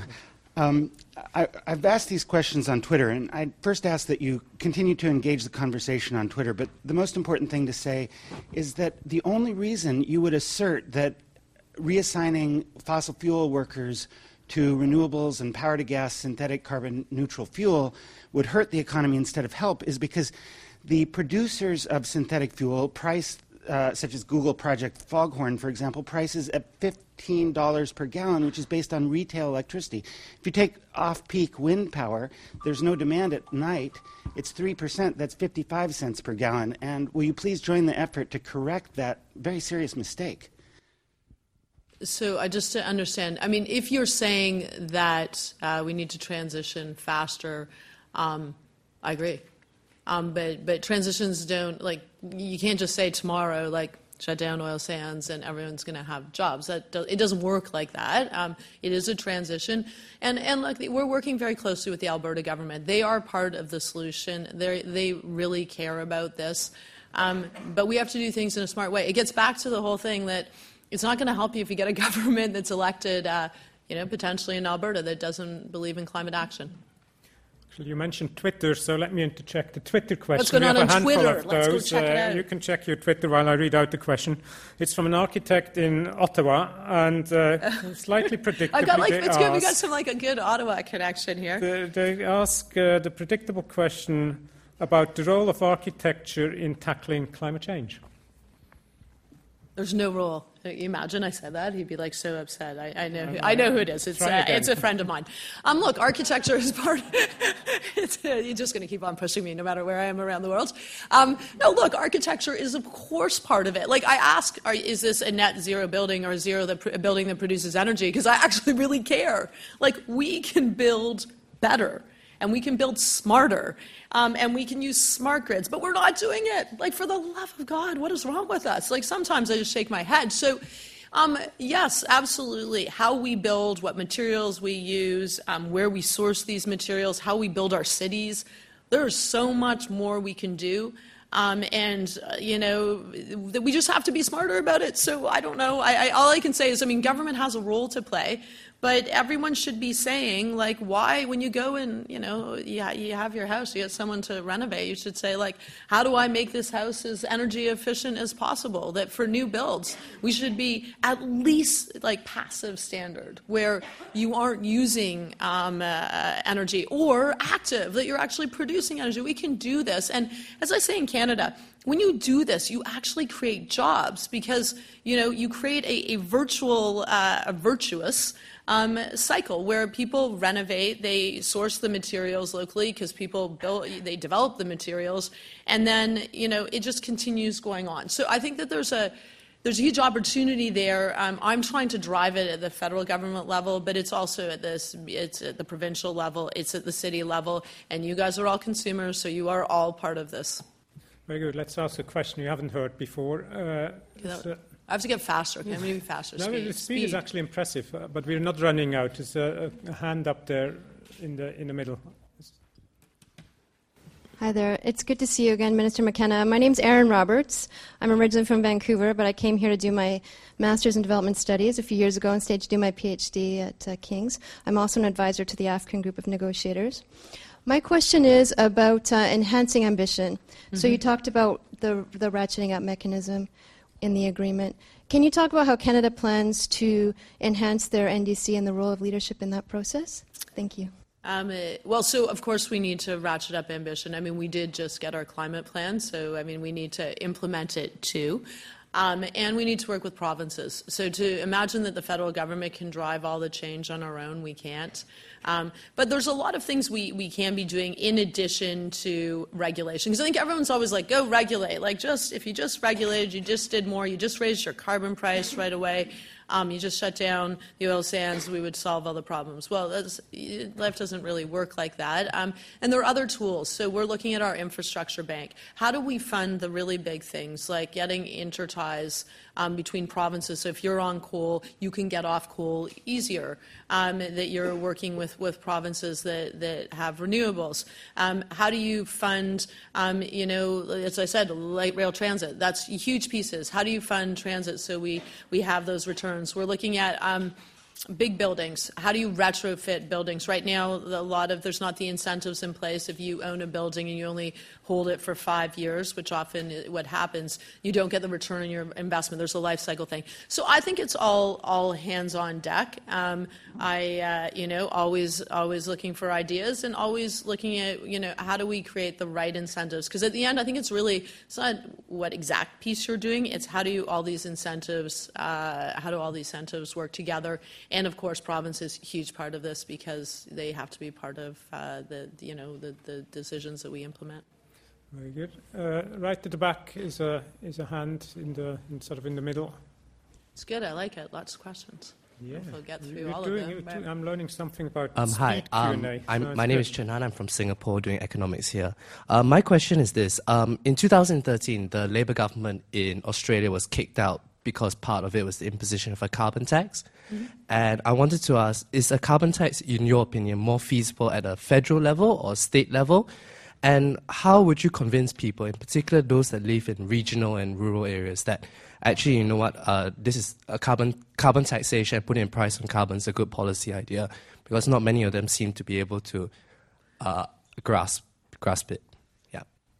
Um, I, have asked these questions on Twitter, and I first ask that you continue to engage the conversation on Twitter. But the most important thing to say is that the only reason you would assert that reassigning fossil fuel workers to renewables and power to gas synthetic carbon neutral fuel would hurt the economy instead of help is because the producers of synthetic fuel price uh, such as Google Project Foghorn, for example, prices at $15 per gallon, which is based on retail electricity. If you take off peak wind power, there's no demand at night. It's 3%, that's 55 cents per gallon. And will you please join the effort to correct that very serious mistake? So, I just to understand, I mean, if you're saying that uh, we need to transition faster, um, I agree. Um, but but transitions don't like you can't just say tomorrow like shut down oil sands and everyone's going to have jobs. That do, it doesn't work like that. Um, it is a transition, and and look, we're working very closely with the Alberta government. They are part of the solution. They they really care about this, um, but we have to do things in a smart way. It gets back to the whole thing that it's not going to help you if you get a government that's elected, uh, you know, potentially in Alberta that doesn't believe in climate action. Actually, you mentioned Twitter, so let me interject the Twitter question. What's going on on Twitter? Let's those. go check uh, it out. You can check your Twitter while I read out the question. It's from an architect in Ottawa, and uh, slightly predictably, I got like it's good. We got some like a good Ottawa connection here. They, they ask uh, the predictable question about the role of architecture in tackling climate change. There's no role. You imagine I said that? He'd be like so upset. I, I know. Who, I know who it is. It's uh, it's a friend of mine. Um, look, architecture is part. it's, uh, you're just going to keep on pushing me, no matter where I am around the world. Um, no, look, architecture is of course part of it. Like I ask, are, is this a net zero building or a zero that, a building that produces energy? Because I actually really care. Like we can build better and we can build smarter um, and we can use smart grids, but we're not doing it. Like, for the love of God, what is wrong with us? Like, sometimes I just shake my head. So, um, yes, absolutely. How we build, what materials we use, um, where we source these materials, how we build our cities. There's so much more we can do. Um, and uh, you know we just have to be smarter about it. So I don't know. I, I, all I can say is, I mean, government has a role to play. But everyone should be saying, like, why, when you go and, you know, you, you have your house, you get someone to renovate, you should say, like, how do I make this house as energy efficient as possible? That for new builds, we should be at least like passive standard, where you aren't using um, uh, energy, or active, that you're actually producing energy. We can do this. And as I say in Canada, when you do this, you actually create jobs because you know you create a, a virtual, uh, a virtuous um, cycle where people renovate, they source the materials locally because people build, they develop the materials, and then you know it just continues going on. So I think that there's a there's a huge opportunity there. Um, I'm trying to drive it at the federal government level, but it's also at this, it's at the provincial level, it's at the city level, and you guys are all consumers, so you are all part of this. Very good. Let's ask a question you haven't heard before. Uh, so, I have to get faster. Can we be faster? No, speed. the speed, speed, is actually impressive, uh, but we're not running out. There's a, a, hand up there in the in the middle. Hi there. It's good to see you again, Minister McKenna. My name's Erin Roberts. I'm originally from Vancouver, but I came here to do my Master's in Development Studies a few years ago and stayed to do my PhD at uh, King's. I'm also an advisor to the African Group of Negotiators. My question is about uh, enhancing ambition. Mm-hmm. So you talked about the, the ratcheting up mechanism in the agreement. Can you talk about how Canada plans to enhance their NDC and the role of leadership in that process? Thank you. Um, well, so of course we need to ratchet up ambition. I mean, we did just get our climate plan, so I mean, we need to implement it too. Um, and we need to work with provinces. So to imagine that the federal government can drive all the change on our own, we can't. Um, but there's a lot of things we, we can be doing in addition to regulation. Because I think everyone's always like, go regulate. Like, just if you just regulated, you just did more, you just raised your carbon price right away. Um, you just shut down the oil sands, we would solve all the problems. Well, life doesn't really work like that. Um, and there are other tools. So we're looking at our infrastructure bank. How do we fund the really big things like getting interties um, between provinces. So if you're on coal, you can get off coal easier. Um, that you're working with, with provinces that, that have renewables. Um, how do you fund, um, you know, as I said, light rail transit? That's huge pieces. How do you fund transit so we, we have those returns? We're looking at um, big buildings. How do you retrofit buildings? Right now a lot of there's not the incentives in place. If you own a building and you only hold it for five years which often what happens you don't get the return on your investment. There's a life cycle thing. So i think it's all all hands on deck. Um, i uh, you know always always looking for ideas and always looking at you know how do we create the right incentives? Because at the end i think it's really it's not what exact piece you're doing. It's how do you, all these incentives uh, how do all these incentives work together and of course, province is a huge part of this because they have to be part of uh, the, you know, the, the decisions that we implement. Very good. Uh, right at the back is a, is a hand in the, in sort of in the middle. It's good. I like it. Lots of questions. Yeah, we'll get through You're all doing, of them. I'm learning something about um, hi, um, so my good. name is Chen Han. I'm from Singapore doing economics here. Uh, my question is this: um, In 2013, the Labour government in Australia was kicked out because part of it was the imposition of a carbon tax. Mm-hmm. And I wanted to ask is a carbon tax, in your opinion, more feasible at a federal level or state level? And how would you convince people, in particular those that live in regional and rural areas, that actually, you know what, uh, this is a carbon, carbon taxation, putting a price on carbon is a good policy idea? Because not many of them seem to be able to uh, grasp, grasp it.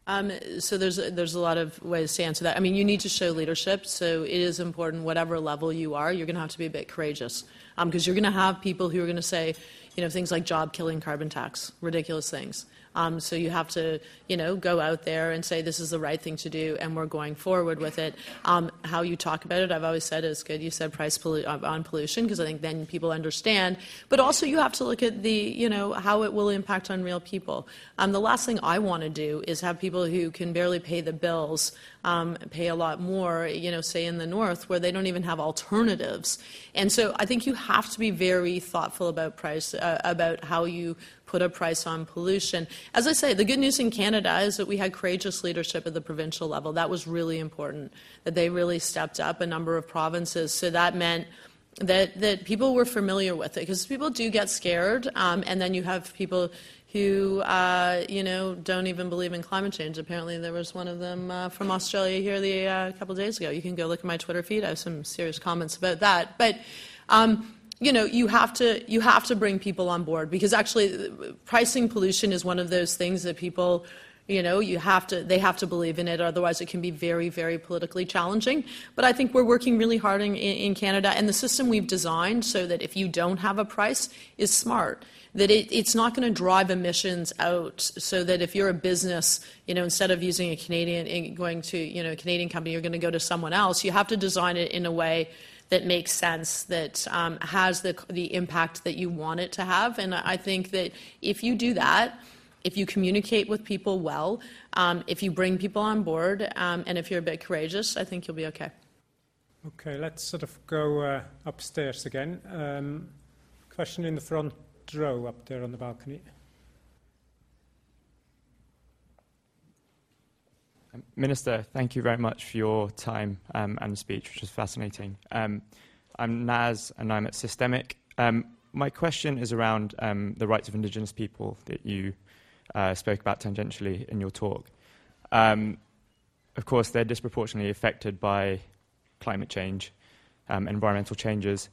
Um, so there's there's a lot of ways to answer that. I mean, you need to show leadership. So it is important, whatever level you are, you're going to have to be a bit courageous because um, you're going to have people who are going to say, you know, things like job killing carbon tax, ridiculous things. Um, so you have to, you know, go out there and say this is the right thing to do, and we're going forward with it. Um, how you talk about it, I've always said is good. You said price pollu- uh, on pollution because I think then people understand. But also you have to look at the, you know, how it will impact on real people. Um, the last thing I want to do is have people who can barely pay the bills um, pay a lot more, you know, say in the north where they don't even have alternatives. And so I think you have to be very thoughtful about price, uh, about how you put a price on pollution. As I say, the good news in Canada is that we had courageous leadership at the provincial level. That was really important, that they really stepped up a number of provinces. So that meant that, that people were familiar with it because people do get scared, um, and then you have people who uh, you know don't even believe in climate change. Apparently, there was one of them uh, from Australia here the, uh, a couple of days ago. You can go look at my Twitter feed. I have some serious comments about that, but. Um, you know, you have to you have to bring people on board because actually, pricing pollution is one of those things that people You know, you have to, they have to believe in it, otherwise it can be very, very politically challenging. But I think we're working really hard in, in Canada, and the system we've designed so that if you don't have a price is smart that it, it's not going to drive emissions out so that if you're a business, you know, instead of using a Canadian, going to, you know, a Canadian company, you're going to go to someone else. You have to design it in a way that makes sense, that um, has the, the impact that you want it to have. And I think that if you do that, if you communicate with people well, um, if you bring people on board, um, and if you're a bit courageous, I think you'll be okay. Okay, let's sort of go uh, upstairs again. Um, question in the front row up there on the balcony. Minister, thank you very much for your time um, and speech, which was fascinating. Um, I'm Naz, and I'm at Systemic. Um, my question is around um, the rights of Indigenous people that you uh, spoke about tangentially in your talk. Um, of course, they're disproportionately affected by climate change, environmental changes.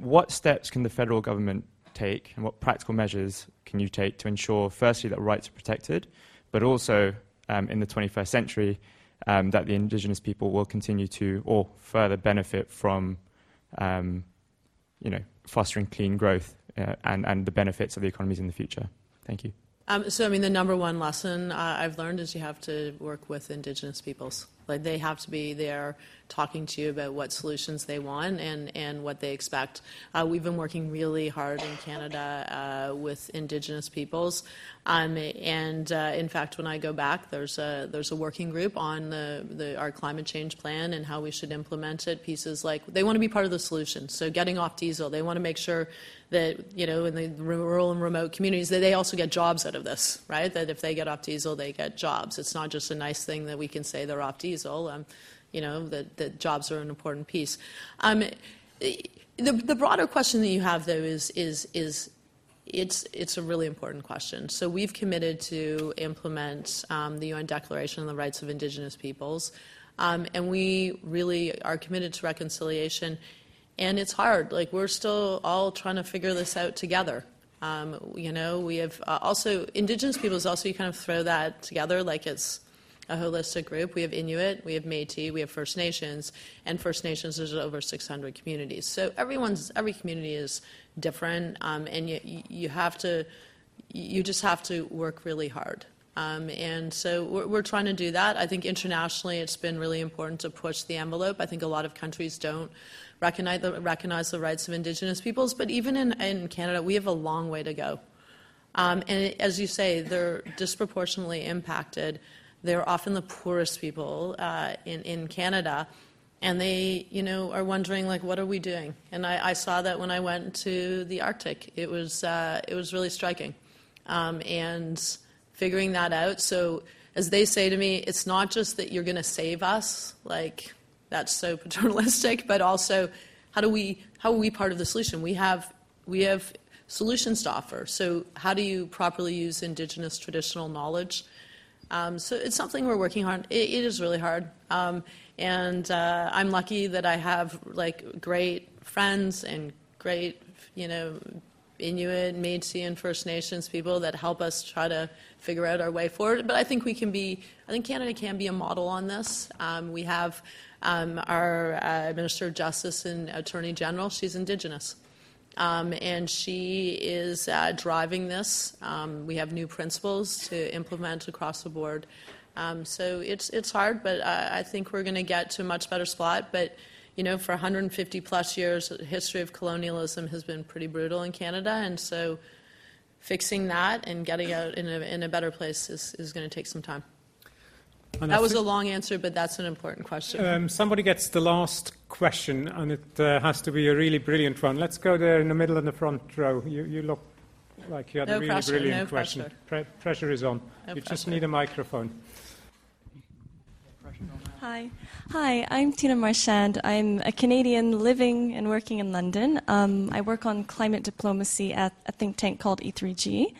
what steps can the federal government take and what practical measures can you take to ensure, firstly, that rights are protected, but also um, in the 21st century, um, that the indigenous people will continue to or further benefit from, um, you know, fostering clean growth uh, and, and the benefits of the economies in the future. Thank you. Um, so, I mean, the number one lesson uh, I've learned is you have to work with indigenous peoples. Like, they have to be there talking to you about what solutions they want and, and what they expect. Uh, we've been working really hard in Canada uh, with Indigenous peoples. Um, and uh, in fact, when I go back, there's a, there's a working group on the, the, our climate change plan and how we should implement it. Pieces like they want to be part of the solution. So, getting off diesel, they want to make sure that, you know, in the rural and remote communities, that they also get jobs out of this, right? That if they get off diesel, they get jobs. It's not just a nice thing that we can say they're off diesel. Um, you know, that, that jobs are an important piece. Um, the, the broader question that you have, though, is, is, is it's, it's a really important question. So we've committed to implement um, the UN Declaration on the Rights of Indigenous Peoples, um, and we really are committed to reconciliation. And it's hard. Like we're still all trying to figure this out together. Um, you know, we have uh, also Indigenous peoples. Also, you kind of throw that together like it's a holistic group. We have Inuit, we have Métis, we have First Nations, and First Nations there's over 600 communities. So everyone's every community is different, um, and you you have to you just have to work really hard. Um, and so we're, we're, trying to do that. I think internationally it's been really important to push the envelope. I think a lot of countries don't recognize the, recognize the rights of Indigenous peoples, but even in, in Canada, we have a long way to go. Um, and as you say, they're disproportionately impacted they're often the poorest people uh, in, in Canada. And they, you know, are wondering like, what are we doing? And I, I saw that when I went to the Arctic. It was, uh, it was really striking. Um, and figuring that out. So as they say to me, it's not just that you're going to save us, like that's so paternalistic, but also how do we how are we part of the solution? We have we have solutions to offer. So how do you properly use indigenous traditional knowledge um, so it's something we're working on. it, it is really hard. Um, and uh, I'm lucky that I have like great friends and great, you know, Inuit, Métis, and First Nations people that help us try to figure out our way forward. But I think we can be, I think Canada can be a model on this. Um, we have um, our uh, Minister of Justice and Attorney General, she's Indigenous. Um, and she is uh, driving this. Um, we have new principles to implement across the board. Um, so it's it's hard, but uh, I think we're going to get to a much better spot. But you know, for 150 plus years, the history of colonialism has been pretty brutal in Canada, and so fixing that and getting out in a, in a better place is, is going to take some time. And that was a long answer, but that's an important question. Um, somebody gets the last question, and it uh, has to be a really brilliant one. Let's go there in the middle in the front row. You, you look like you had no a really pressure, brilliant no question. Pressure. Pre- pressure is on. No you pressure. just need a microphone. Hi. Hi, I'm Tina Marchand. I'm a Canadian living and working in London. Um, I work on climate diplomacy at a think tank called E3G.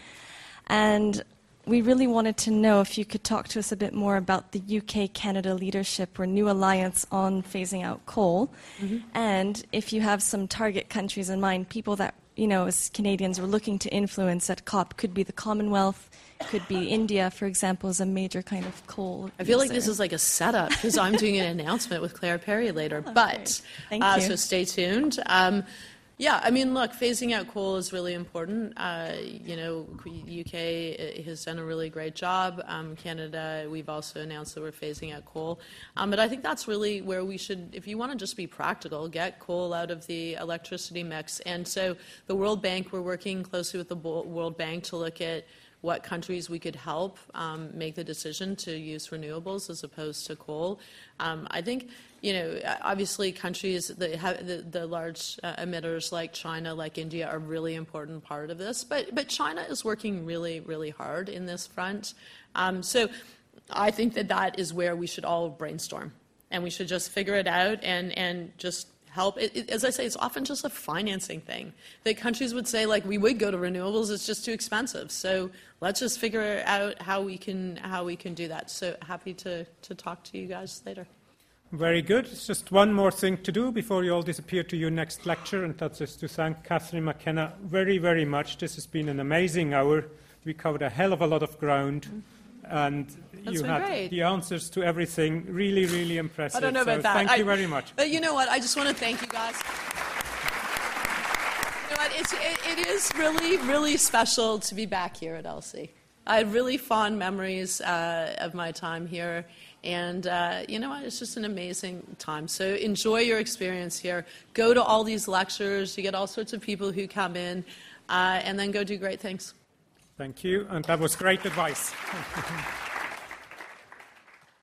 And we really wanted to know if you could talk to us a bit more about the UK Canada leadership or new alliance on phasing out coal, Mm-hmm. and if you have some target countries in mind, people that you know, as Canadians, we're looking to influence at COP could be the Commonwealth, could be India, for example, as a major kind of coal. I feel like this is like a setup because I'm doing an announcement with Claire Perry later. but Thank uh, you. so stay tuned. Um, yeah, I mean, look, phasing out coal is really important. Uh, you know, UK has done a really great job. Um, Canada, we've also announced that we're phasing out coal. Um, but I think that's really where we should, if you want to just be practical, get coal out of the electricity mix. And so the World Bank, we're working closely with the World Bank to look at what countries we could help um, make the decision to use renewables as opposed to coal. Um, I think, you know, obviously countries that have the, the large uh, emitters like China, like India, are really important part of this. But but China is working really, really hard in this front. Um, so I think that that is where we should all brainstorm, and we should just figure it out and and just help. It, it, as I say, it's often just a financing thing. That countries would say, like, we would go to renewables, it's just too expensive. So let's just figure out how we can how we can do that. So happy to to talk to you guys later. Very good. It's just one more thing to do before you all disappear to your next lecture, and that's just to thank Catherine McKenna very, very much. This has been an amazing hour. We covered a hell of a lot of ground, and That's you had great. the answers to everything. Really, really impressive. I don't know So about that. Thank I- you very much. But you know what? I just want to thank you guys. You know what? It's, it, it is really, really special to be back here at LSE. I had really fond memories uh, of my time here. And uh, you know what? It's just an amazing time. So enjoy your experience here. Go to all these lectures. You get all sorts of people who come in, uh, and then go do great things. Thank you, and that was great advice.